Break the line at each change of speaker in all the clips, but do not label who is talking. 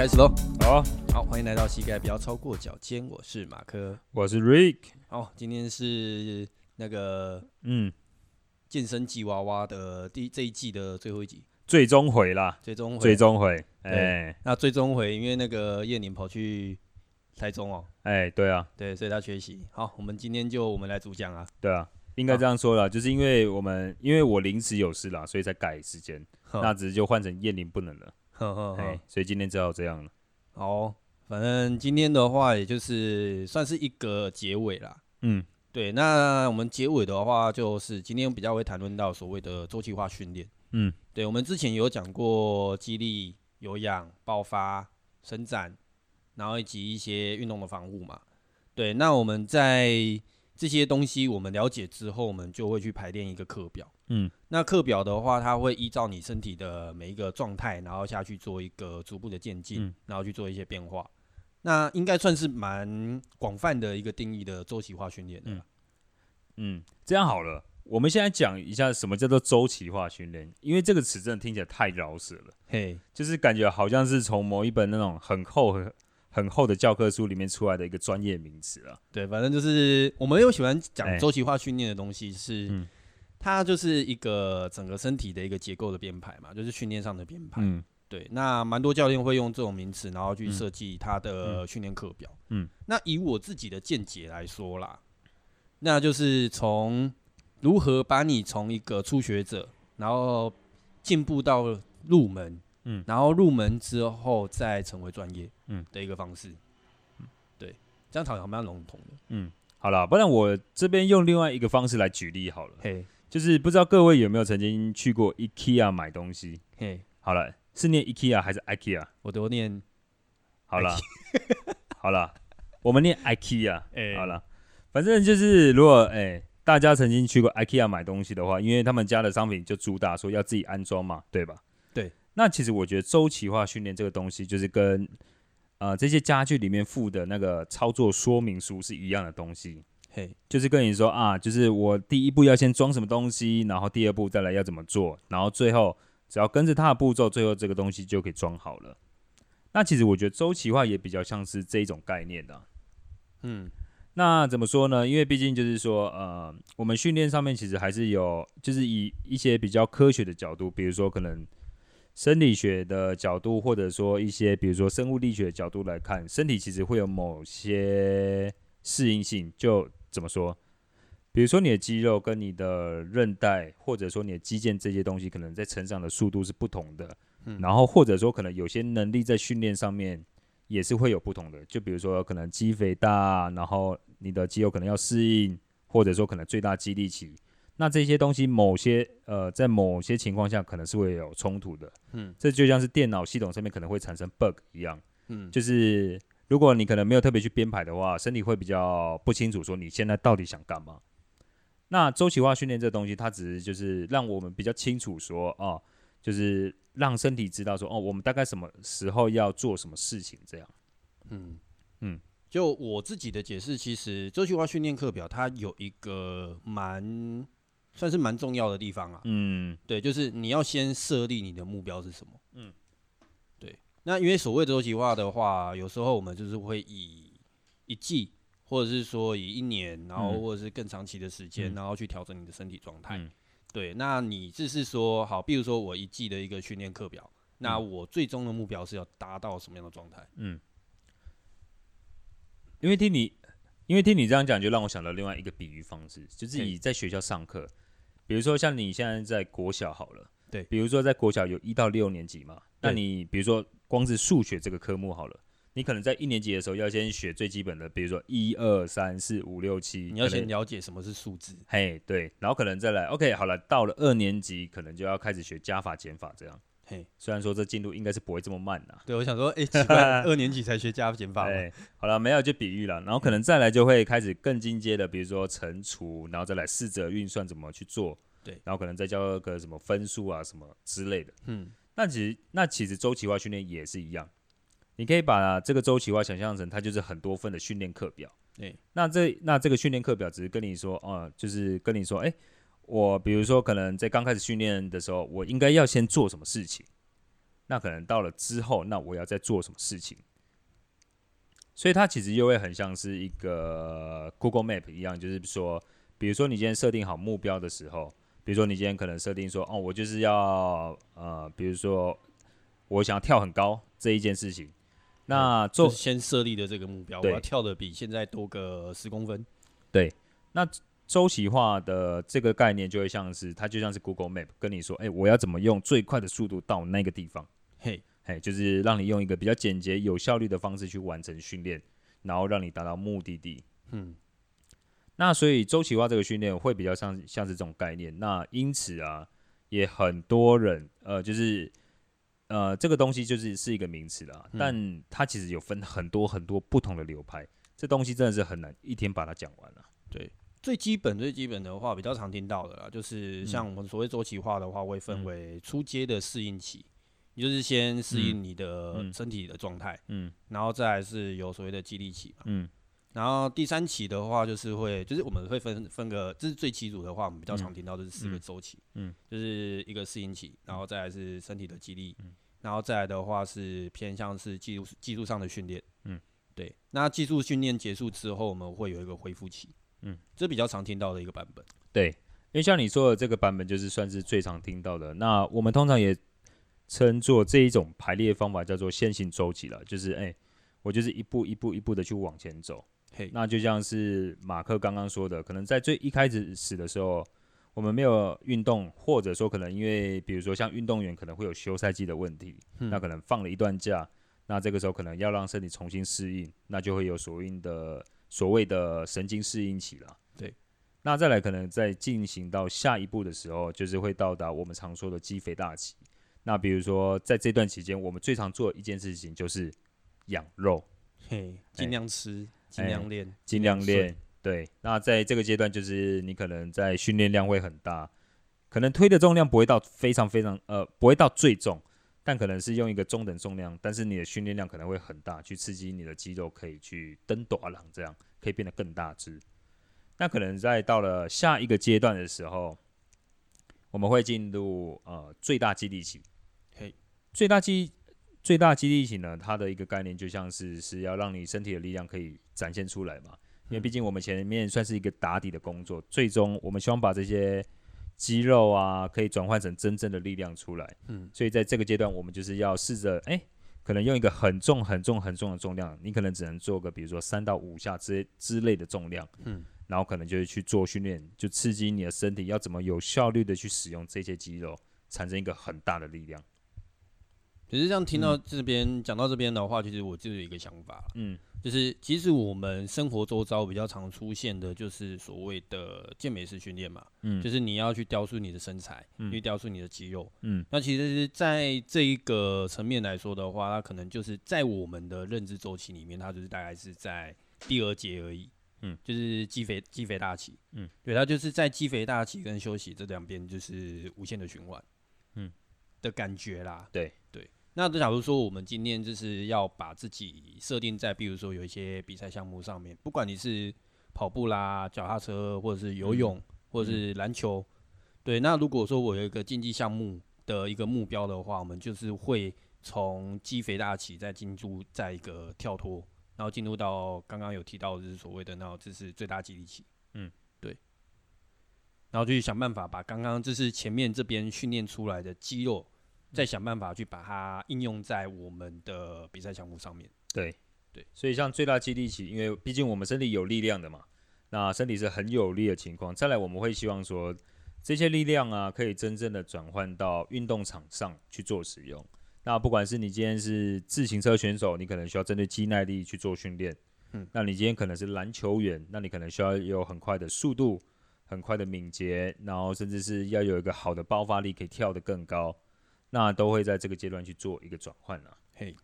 开始喽。
好，
好，欢迎来到膝盖不要超过脚尖。我是马克，
我是 Rick。
好，今天是那个
嗯，
健身吉娃娃的第这一季的最后一集，
最终回啦，
最终回，
最终回。哎、欸，
那最终回，因为那个叶宁跑去台中哦，
哎、欸，对啊，
对，所以他缺席。好，我们今天就我们来主讲啊。
对啊，应该这样说了，就是因为我们因为我临时有事啦，所以才改时间，那只是就换成燕玲不能了。
呵呵呵，
所以今天只好这样了。
好，反正今天的话，也就是算是一个结尾啦。
嗯，
对。那我们结尾的话，就是今天比较会谈论到所谓的周期化训练。
嗯，对。
我们之前有讲过肌力、有氧、爆发、伸展，然后以及一些运动的防护嘛。对。那我们在这些东西我们了解之后，我们就会去排练一个课表。
嗯，
那课表的话，它会依照你身体的每一个状态，然后下去做一个逐步的渐进，
嗯，
然后去做一些变化。那应该算是蛮广泛的一个定义的周期化训练的。
嗯，嗯，这样好了，我们现在讲一下什么叫做周期化训练，因为这个词真的听起来太绕舌了。
嘿，
就是感觉好像是从某一本那种很厚很很厚的教科书里面出来的一个专业名词啊。
对，反正就是我们又喜欢讲周期化训练的东西是。
嗯
它就是一个整个身体的一个结构的编排嘛，就是训练上的编排。
嗯，
对。那蛮多教练会用这种名词，然后去设计他的训练课表。
嗯。
那以我自己的见解来说啦，那就是从如何把你从一个初学者，然后进步到入门，嗯，然后入门之后再成为专业，嗯的一个方式。嗯，对。这样好像蛮笼统的。
嗯，好了，不然我这边用另外一个方式来举例好了。
嘿。
就是不知道各位有没有曾经去过 IKEA 买东西？
嘿，
好了，是念 IKEA 还是 IKEA？
我都念。
好了，好了，我们念 IKEA。
欸、
好了，反正就是如果哎、欸、大家曾经去过 IKEA 买东西的话，因为他们家的商品就主打说要自己安装嘛，对吧？
对。
那其实我觉得周期化训练这个东西，就是跟呃这些家具里面附的那个操作说明书是一样的东西。
嘿、hey，
就是跟你说啊，就是我第一步要先装什么东西，然后第二步再来要怎么做，然后最后只要跟着它的步骤，最后这个东西就可以装好了。那其实我觉得周期化也比较像是这一种概念的。
嗯，
那怎么说呢？因为毕竟就是说，呃，我们训练上面其实还是有，就是以一些比较科学的角度，比如说可能生理学的角度，或者说一些比如说生物力学的角度来看，身体其实会有某些适应性就。怎么说？比如说你的肌肉跟你的韧带，或者说你的肌腱这些东西，可能在成长的速度是不同的。嗯。然后或者说可能有些能力在训练上面也是会有不同的。就比如说可能肌肥大，然后你的肌肉可能要适应，或者说可能最大肌力期。那这些东西某些呃在某些情况下可能是会有冲突的。嗯。这就像是电脑系统上面可能会产生 bug 一样。嗯。就是。如果你可能没有特别去编排的话，身体会比较不清楚说你现在到底想干嘛。那周期化训练这东西，它只是就是让我们比较清楚说哦，就是让身体知道说哦，我们大概什么时候要做什么事情这样。
嗯嗯，就我自己的解释，其实周期化训练课表它有一个蛮算是蛮重要的地方啊。嗯，对，就是你要先设立你的目标是什么。嗯。对那因为所谓的周期化的话，有时候我们就是会以一季，或者是说以一年，然后或者是更长期的时间，然后去调整你的身体状态。对，那你就是说，好，比如说我一季的一个训练课表，那我最终的目标是要达到什么样的状态？嗯，
因为听你，因为听你这样讲，就让我想到另外一个比喻方式，就是你在学校上课，比如说像你现在在国小好了，
对，
比如说在国小有一到六年级嘛，那你比如说。光是数学这个科目好了，你可能在一年级的时候要先学最基本的，比如说一二三四五六七，
你要先了解什么是数字。
嘿，对，然后可能再来，OK，好了，到了二年级可能就要开始学加法减法这样。
嘿，
虽然说这进度应该是不会这么慢的。
对，我想说，哎、欸，奇怪，二年级才学加减法。
哎，好了，没有就比喻了，然后可能再来就会开始更进阶的，比如说乘除，然后再来试着运算怎么去做。
对，
然后可能再教个什么分数啊什么之类的。
嗯。
那其实，那其实周期化训练也是一样，你可以把这个周期化想象成它就是很多份的训练课表。
对，
那这那这个训练课表只是跟你说，哦、呃，就是跟你说，哎、欸，我比如说可能在刚开始训练的时候，我应该要先做什么事情，那可能到了之后，那我要再做什么事情？所以它其实又会很像是一个 Google Map 一样，就是说，比如说你今天设定好目标的时候，比如说你今天可能设定说，哦，我就是要呃，比如说我想要跳很高这一件事情，那做、
就是、先设立的这个目标，我要跳的比现在多个十公分。
对，那周期化的这个概念就会像是它就像是 Google Map 跟你说，哎、欸，我要怎么用最快的速度到那个地方？嘿。嘿，就是让你用一个比较简洁、有效率的方式去完成训练，然后让你达到目的地。嗯，那所以周期化这个训练会比较像像是这种概念。那因此啊，也很多人呃，就是呃，这个东西就是是一个名词啦，但它其实有分很多很多不同的流派。这东西真的是很难一天把它讲完了。
对，最基本最基本的话，比较常听到的啦，就是像我们所谓周期化的话，会分为初阶的适应期。就是先适应你的身体的状态，嗯，嗯，然后再来是有所谓的激励期嘛，嗯，然后第三期的话就是会，就是我们会分分个，这是最基础的话，我们比较常听到的是四个周期，嗯，就是一个适应期，然后再来是身体的激励，嗯，然后再来的话是偏向是技术技术上的训练，嗯，对，那技术训练结束之后，我们会有一个恢复期，嗯，这比较常听到的一个版本，
对，因为像你说的这个版本就是算是最常听到的，那我们通常也。称作这一种排列方法叫做线性周期了，就是哎、欸，我就是一步一步一步的去往前走。嘿、hey，那就像是马克刚刚说的，可能在最一开始始的时候，我们没有运动，或者说可能因为比如说像运动员可能会有休赛季的问题、嗯，那可能放了一段假，那这个时候可能要让身体重新适应，那就会有所谓的所谓的神经适应期了。对，那再来可能在进行到下一步的时候，就是会到达我们常说的肌肥大期。那比如说，在这段期间，我们最常做的一件事情就是养肉，
嘿，尽量吃，尽量练，
尽量练。对，那在这个阶段，就是你可能在训练量会很大，可能推的重量不会到非常非常呃，不会到最重，但可能是用一个中等重量，但是你的训练量可能会很大，去刺激你的肌肉可以去登大人，这样可以变得更大只。那可能在到了下一个阶段的时候，我们会进入呃最大肌力期。最大肌最大肌力型呢，它的一个概念就像是是要让你身体的力量可以展现出来嘛。因为毕竟我们前面算是一个打底的工作，最终我们希望把这些肌肉啊可以转换成真正的力量出来。嗯，所以在这个阶段，我们就是要试着哎，可能用一个很重很重很重的重量，你可能只能做个比如说三到五下之之类的重量。嗯，然后可能就是去做训练，就刺激你的身体要怎么有效率的去使用这些肌肉，产生一个很大的力量。
其实这样听到这边讲、嗯、到这边的话，其实我就有一个想法，嗯，就是其实我们生活周遭比较常出现的，就是所谓的健美式训练嘛，嗯，就是你要去雕塑你的身材，嗯、去雕塑你的肌肉，嗯，那其实是在这一个层面来说的话，它可能就是在我们的认知周期里面，它就是大概是在第二节而已，嗯，就是肌肥肌肥大期，嗯，对，它就是在肌肥大期跟休息这两边就是无限的循环，嗯，的感觉啦，
对。对。
那假如说我们今天就是要把自己设定在，比如说有一些比赛项目上面，不管你是跑步啦、脚踏车，或者是游泳，或者是篮球，对。那如果说我有一个竞技项目的一个目标的话，我们就是会从肌肥大起再进入再一个跳脱，然后进入到刚刚有提到就是所谓的那种就是最大肌力期，嗯，对。然后就去想办法把刚刚就是前面这边训练出来的肌肉。再想办法去把它应用在我们的比赛项目上面。
对，对，所以像最大肌力期，因为毕竟我们身体有力量的嘛，那身体是很有力的情况。再来，我们会希望说，这些力量啊，可以真正的转换到运动场上去做使用。那不管是你今天是自行车选手，你可能需要针对肌耐力去做训练。嗯，那你今天可能是篮球员，那你可能需要有很快的速度、很快的敏捷，然后甚至是要有一个好的爆发力，可以跳得更高。那都会在这个阶段去做一个转换了，嘿，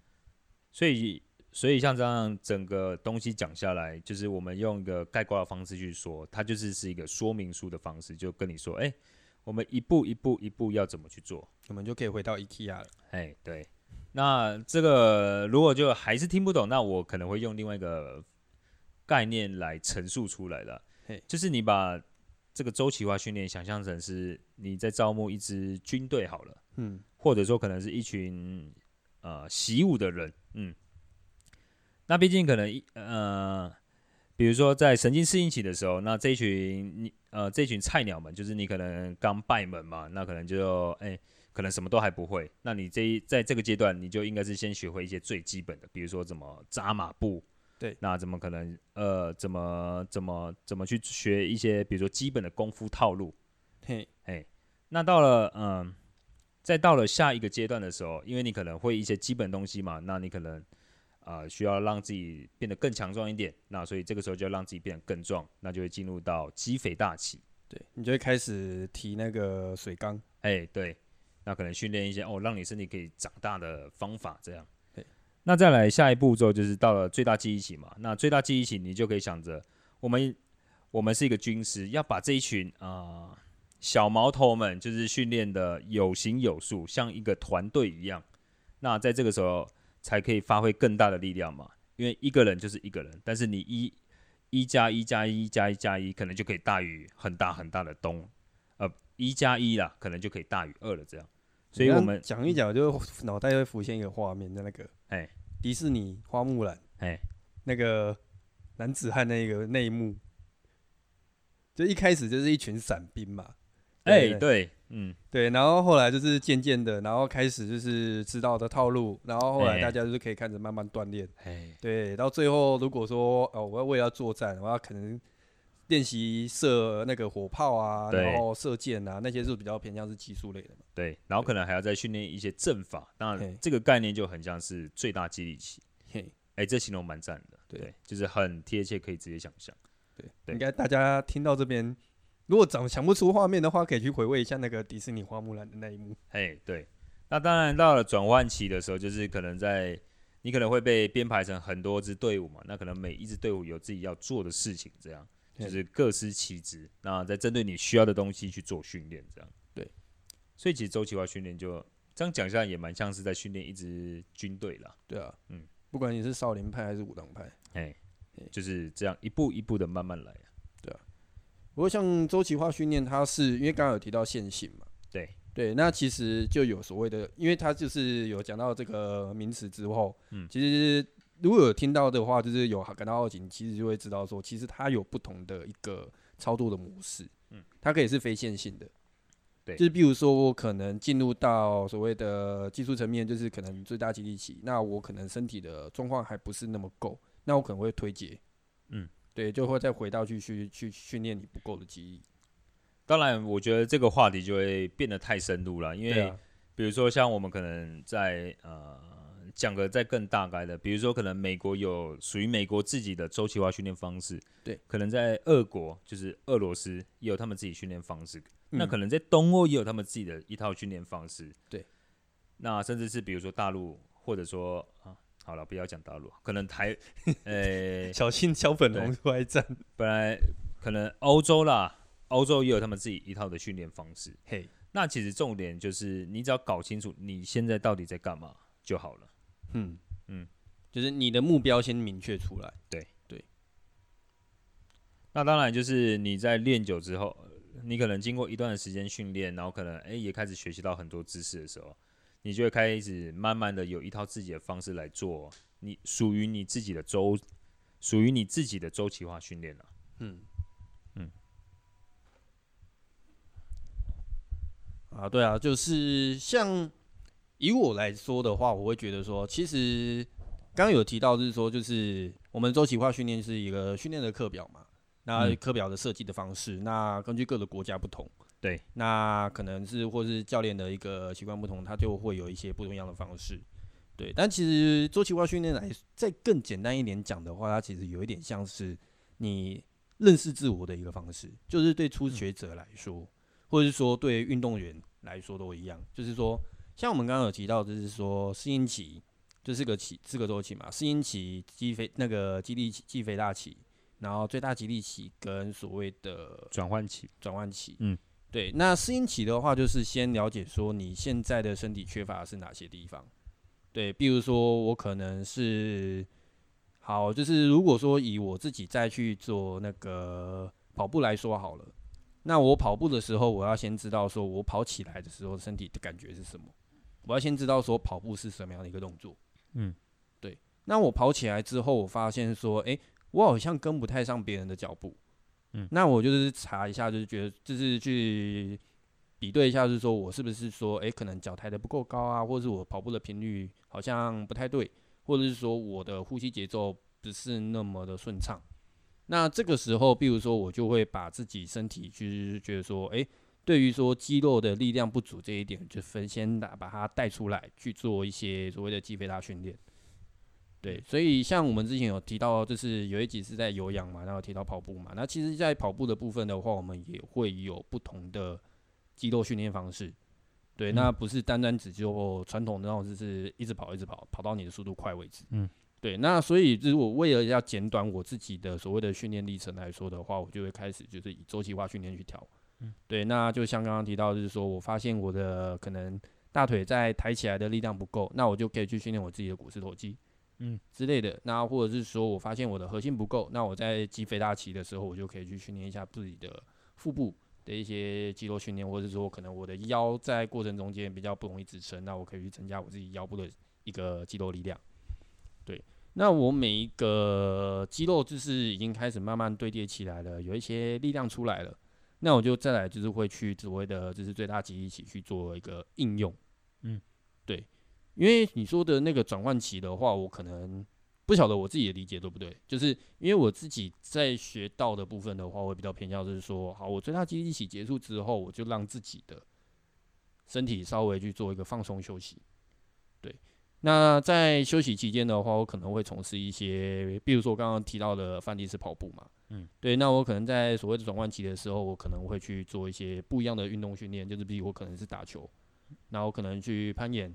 所以所以像这样整个东西讲下来，就是我们用一个概括的方式去说，它就是是一个说明书的方式，就跟你说，哎、欸，我们一步一步一步要怎么去做，
我们就可以回到 IKEA 了，
哎，对，那这个如果就还是听不懂，那我可能会用另外一个概念来陈述出来了，嘿，就是你把这个周期化训练想象成是你在招募一支军队好了。嗯，或者说可能是一群呃习武的人，嗯，那毕竟可能呃，比如说在神经适应期的时候，那这一群你呃这一群菜鸟们，就是你可能刚拜门嘛，那可能就哎、欸，可能什么都还不会，那你这一在这个阶段，你就应该是先学会一些最基本的，比如说怎么扎马步。
对，
那怎么可能？呃，怎么怎么怎么去学一些，比如说基本的功夫套路？
嘿，
哎，那到了嗯、呃，再到了下一个阶段的时候，因为你可能会一些基本东西嘛，那你可能啊、呃、需要让自己变得更强壮一点，那所以这个时候就要让自己变得更壮，那就会进入到肌肥大期。
对，你就会开始提那个水缸。
哎，对，那可能训练一些哦，让你身体可以长大的方法，这样。那再来下一步骤就是到了最大记忆期嘛。那最大记忆期，你就可以想着，我们我们是一个军师，要把这一群啊、呃、小毛头们，就是训练的有形有数，像一个团队一样。那在这个时候才可以发挥更大的力量嘛。因为一个人就是一个人，但是你一一加一加一加一加一，可能就可以大于很大很大的东，呃，一加一啦，可能就可以大于二了。这样，所以我们
讲一讲，就脑袋会浮现一个画面的那个。
哎，
迪士尼花木兰，哎，那个男子汉那个内幕，就一开始就是一群伞兵嘛，
哎，对，嗯，
对，然后后来就是渐渐的，然后开始就是知道的套路，然后后来大家就是可以看着慢慢锻炼，哎，对，到最后如果说哦，我要为了要作战，我要可能。练习射那个火炮啊，然后射箭啊，那些是比较偏向是技术类的嘛。
对，然后可能还要再训练一些阵法。当然，这个概念就很像是最大激励期。嘿，哎，这形容蛮赞的。对，就是很贴切，可以直接想象。
对，应该大家听到这边，如果想想不出画面的话，可以去回味一下那个迪士尼花木兰的那一幕。
嘿，对。那当然到了转换期的时候，就是可能在你可能会被编排成很多支队伍嘛，那可能每一支队伍有自己要做的事情，这样。就是各司其职，那再针对你需要的东西去做训练，这样。
对，
所以其实周期化训练就这样讲下来，也蛮像是在训练一支军队啦。
对啊，嗯，不管你是少林派还是武当派，
哎，就是这样一步一步的慢慢
来不过像周期化训练，它是因为刚刚有提到线性嘛。
对。
对，那其实就有所谓的，因为它就是有讲到这个名词之后，嗯，其实。如果有听到的话，就是有感到好奇，其实就会知道说，其实它有不同的一个操作的模式，嗯，它可以是非线性的，
对，
就是比如说我可能进入到所谓的技术层面，就是可能最大肌力期，那我可能身体的状况还不是那么够，那我可能会推荐，嗯，对，就会再回到去去去训练你不够的记忆。
当然，我觉得这个话题就会变得太深入了，因为比如说像我们可能在呃。讲个再更大概的，比如说可能美国有属于美国自己的周期化训练方式，
对，
可能在俄国就是俄罗斯也有他们自己训练方式，嗯，那可能在东欧也有他们自己的一套训练方式，
对，
那甚至是比如说大陆，或者说啊，好了，不要讲大陆，可能台，呃、欸，
小心小粉红出来战，
本来可能欧洲啦，欧洲也有他们自己一套的训练方式，
嘿，
那其实重点就是你只要搞清楚你现在到底在干嘛就好了。
嗯嗯，就是你的目标先明确出来。
对
对。
那当然就是你在练久之后，你可能经过一段的时间训练，然后可能哎、欸、也开始学习到很多知识的时候，你就会开始慢慢的有一套自己的方式来做你属于你自己的周，属于你自己的周期化训练了。嗯嗯。
啊，对啊，就是像。以我来说的话，我会觉得说，其实刚刚有提到，就是说，就是我们周期化训练是一个训练的课表嘛。那课表的设计的方式，那根据各个国家不同，
对，
那可能是或是教练的一个习惯不同，他就会有一些不同样的方式。对，但其实周期化训练来再更简单一点讲的话，它其实有一点像是你认识自我的一个方式，就是对初学者来说，或者是说对运动员来说都一样，就是说。像我们刚刚有提到，就是说适应期就是个期，四个周期嘛。适应期、肌肥那个肌力期、肌肥大期，然后最大肌力期跟所谓的
转换期。
转换期，嗯，对。那适应期的话，就是先了解说你现在的身体缺乏的是哪些地方。对，比如说我可能是好，就是如果说以我自己再去做那个跑步来说好了，那我跑步的时候，我要先知道说我跑起来的时候身体的感觉是什么。我要先知道说跑步是什么样的一个动作。嗯，对。那我跑起来之后，我发现说，诶，我好像跟不太上别人的脚步。嗯，那我就是查一下，就是觉得就是去比对一下，就是说我是不是说，诶，可能脚抬得不够高啊，或者是我跑步的频率好像不太对，或者是说我的呼吸节奏不是那么的顺畅。那这个时候，比如说我就会把自己身体就是觉得说，诶，对于说肌肉的力量不足这一点，就分先把把它带出来去做一些所谓的肌肥大训练。对，所以像我们之前有提到，就是有一集是在有氧嘛，然后提到跑步嘛。那其实，在跑步的部分的话，我们也会有不同的肌肉训练方式。对，那不是单单只就传统的那种，就是一直跑一直跑，跑到你的速度快为止。嗯，对。那所以，如果为了要简短我自己的所谓的训练历程来说的话，我就会开始就是以周期化训练去调。嗯，对。那就像刚刚提到，就是说我发现我的可能大腿在抬起来的力量不够，那我就可以去训练我自己的股四头肌。嗯，之类的，那或者是说我发现我的核心不够，那我在肌肥大期的时候，我就可以去训练一下自己的腹部的一些肌肉训练，或者是说可能我的腰在过程中间比较不容易支撑，那我可以去增加我自己腰部的一个肌肉力量。对，那我每一个肌肉就是已经开始慢慢堆叠起来了，有一些力量出来了，那我就再来就是会去所谓的就是最大肌一起去做一个应用。嗯，对。因为你说的那个转换期的话，我可能不晓得我自己的理解对不对？就是因为我自己在学到的部分的话，我比较偏向就是说，好，我最大肌力一起结束之后，我就让自己的身体稍微去做一个放松休息。对，那在休息期间的话，我可能会从事一些，比如说刚刚提到的范例是跑步嘛，嗯，对，那我可能在所谓的转换期的时候，我可能会去做一些不一样的运动训练，就是比如我可能是打球，然后可能去攀岩。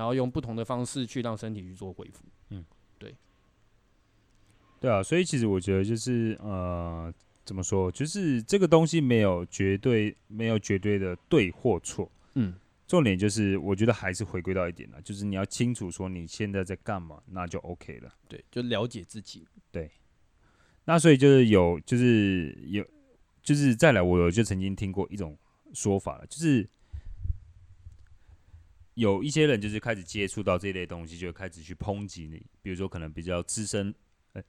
然后用不同的方式去让身体去做恢复。嗯，对，
对啊，所以其实我觉得就是呃，怎么说，就是这个东西没有绝对，没有绝对的对或错。嗯，重点就是我觉得还是回归到一点了，就是你要清楚说你现在在干嘛，那就 OK 了。
对，就了解自己。
对，那所以就是有，就是有，就是再来，我就曾经听过一种说法了，就是。有一些人就是开始接触到这类东西，就开始去抨击你。比如说，可能比较资深，欸，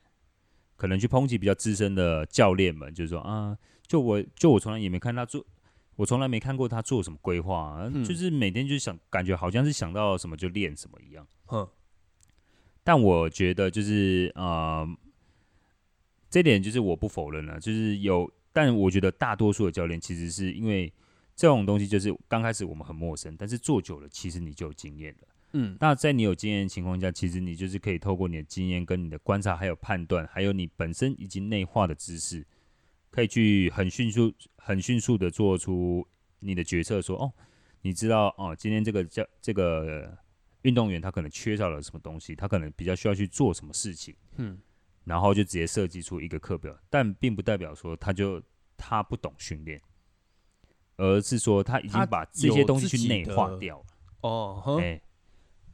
可能去抨击比较资深的教练们，就是说啊，就我就我从来也没看他做，我从来没看过他做什么规划，啊，嗯，就是每天就想感觉好像是想到什么就练什么一样。哼，但我觉得就是啊，呃，这点就是我不否认了，就是有，但我觉得大多数的教练其实是因为。这种东西就是刚开始我们很陌生，但是做久了，其实你就有经验了。嗯，那在你有经验的情况下，其实你就是可以透过你的经验、跟你的观察、还有判断，还有你本身已经内化的知识，可以去很迅速、很迅速的做出你的决策。说哦，你知道哦，今天这个叫这个运动员他可能缺少了什么东西，他可能比较需要去做什么事情。嗯，然后就直接设计出一个课表，但并不代表说他就他不懂训练。而是说他已经把这些东西去内化掉
哦，哎、欸，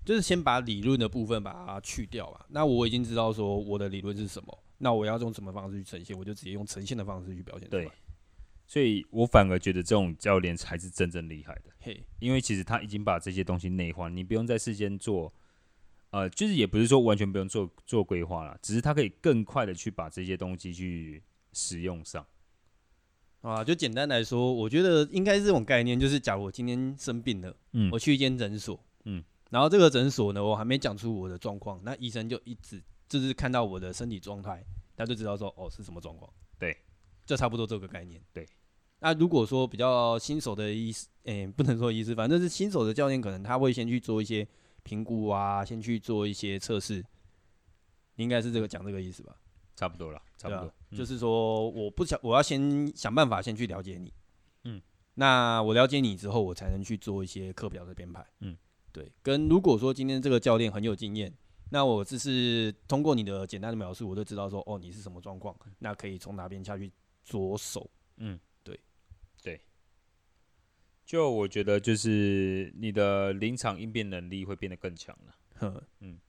就是先把理论的部分把它去掉吧。那我已经知道说我的理论是什么，那我要用什么方式去呈现，我就直接用呈现的方式去表现出来。
对，所以我反而觉得这种教练才是真正厉害的。嘿，因为其实他已经把这些东西内化，你不用在事先做，呃，就是也不是说完全不用做做规划了，只是他可以更快的去把这些东西去使用上。
啊，就简单来说，我觉得应该是这种概念，就是假如我今天生病了，嗯，我去一间诊所，嗯，然后这个诊所呢，我还没讲出我的状况，那医生就一直就是看到我的身体状态，他就知道说，哦，是什么状况，
对，
就差不多这个概念，
对。
那如果说比较新手的医师，诶、欸，不能说医师，反正是新手的教练，可能他会先去做一些评估啊，先去做一些测试，应该是这个讲这个意思吧。
差不多了，差不多，啊
嗯、就是说，我不想，我要先想办法先去了解你，嗯，那我了解你之后，我才能去做一些课表的编排，嗯，对，跟如果说今天这个教练很有经验，那我只是通过你的简单的描述，我就知道说，哦，你是什么状况，那可以从哪边下去着手，嗯，对，
对，就我觉得就是你的临场应变能力会变得更强了，呵，嗯。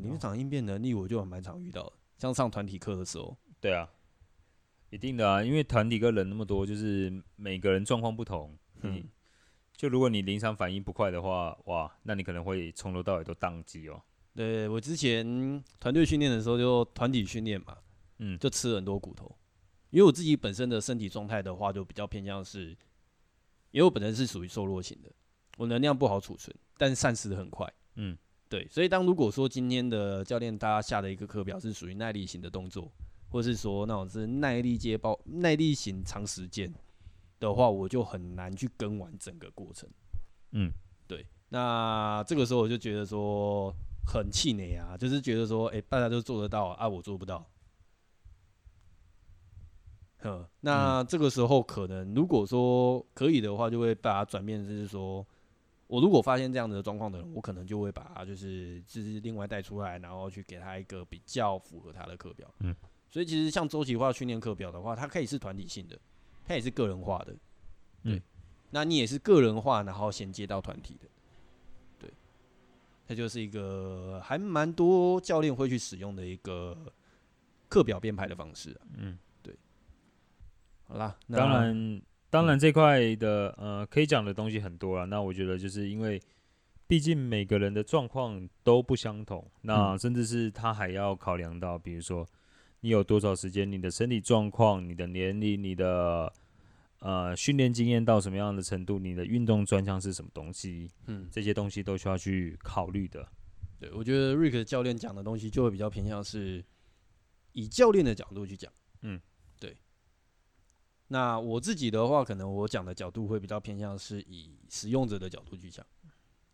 临场应变能力，我就蛮常遇到的，像上团体课的时候。
对啊，一定的啊，因为团体跟人那么多，就是每个人状况不同。嗯，就如果你临场反应不快的话，哇，那你可能会从头到尾都宕机哦。
对，我之前团队训练的时候就团体训练嘛，嗯，就吃了很多骨头。因为我自己本身的身体状态的话，就比较偏向是，因为我本身是属于瘦弱型的，我能量不好储存，但是散失的很快。嗯，对，所以当如果说今天的教练他下的一个课表是属于耐力型的动作，或是说那种是耐力接包、耐力型长时间的话，我就很难去跟完整个过程。嗯，对，那这个时候我就觉得说很气馁啊，就是觉得说，哎、欸，大家都做得到啊，我做不到。嗯，那这个时候可能如果说可以的话，就会把它转变，就是说我如果发现这样的状况的人，我可能就会把他就是就是另外带出来，然后去给他一个比较符合他的课表。嗯，所以其实像周期化训练课表的话，它可以是团体性的，它也是个人化的。对，那你也是个人化，然后衔接到团体的。对，它就是一个还蛮多教练会去使用的一个课表编排的方式啊。嗯。好啦，
当然，当然这块的呃，可以讲的东西很多了。那我觉得就是因为，毕竟每个人的状况都不相同，那甚至是他还要考量到，比如说你有多少时间，你的身体状况、你的年龄、你的呃训练经验到什么样的程度，你的运动专项是什么东西，嗯，这些东西都需要去考虑的。
对，我觉得 Rick 教练讲的东西就会比较偏向是以教练的角度去讲，嗯。那我自己的话，可能我讲的角度会比较偏向是以使用者的角度去讲，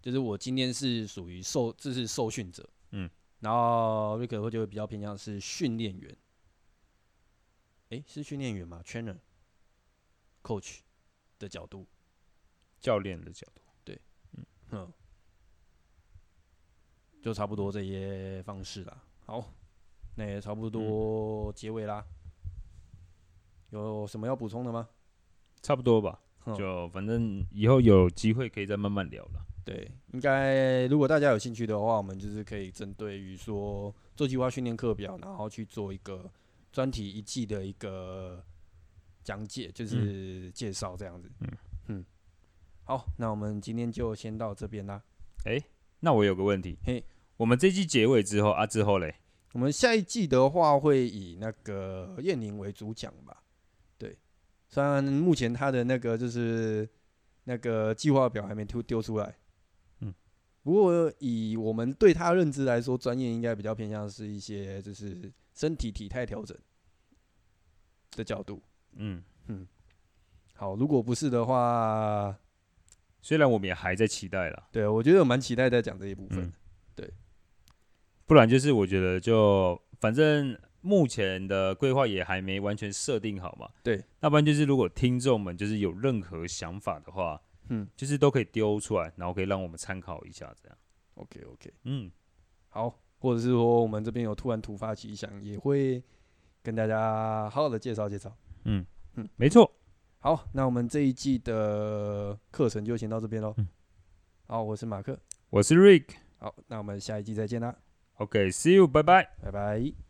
就是我今天是属于受，这是受训者，嗯，然后 Rick 会就会比较偏向是训练员，诶，是训练员吗？Trainer，Coach 的角度，
教练的角度，
对，嗯，嗯，就差不多这些方式啦。好，那也差不多结尾啦。有什么要补充的吗？
差不多吧，就反正以后有机会可以再慢慢聊了。
对，应该如果大家有兴趣的话，我们就是可以针对于说做计划训练课表，然后去做一个专题一季的一个讲解，就是介绍这样子。嗯嗯。好，那我们今天就先到这边啦。
诶，那我有个问题，嘿，我们这季结尾之后啊，之后嘞，
我们下一季的话会以那个燕宁为主讲吧。虽然目前他的那个就是那个计划表还没丢丢出来，嗯，不过以我们对他认知来说，专业应该比较偏向是一些就是身体体态调整的角度，嗯。嗯。好，如果不是的话，
虽然我们也还在期待了，
对，我觉得我蛮期待在讲这一部分，对，
不然就是我觉得就反正。目前的规划也还没完全设定好嘛？
对，
要不然就是如果听众们就是有任何想法的话，嗯，就是都可以丢出来，然后可以让我们参考一下，这样。
OK OK，嗯，好，或者是说我们这边有突然突发奇想，也会跟大家好好的介绍介绍。
嗯嗯，没错。
好，那我们这一季的课程就先到这边喽。嗯，好，我是马克，
我是 Rick。
好，那我们下一季再见啦。
OK，See you，拜拜，
拜拜。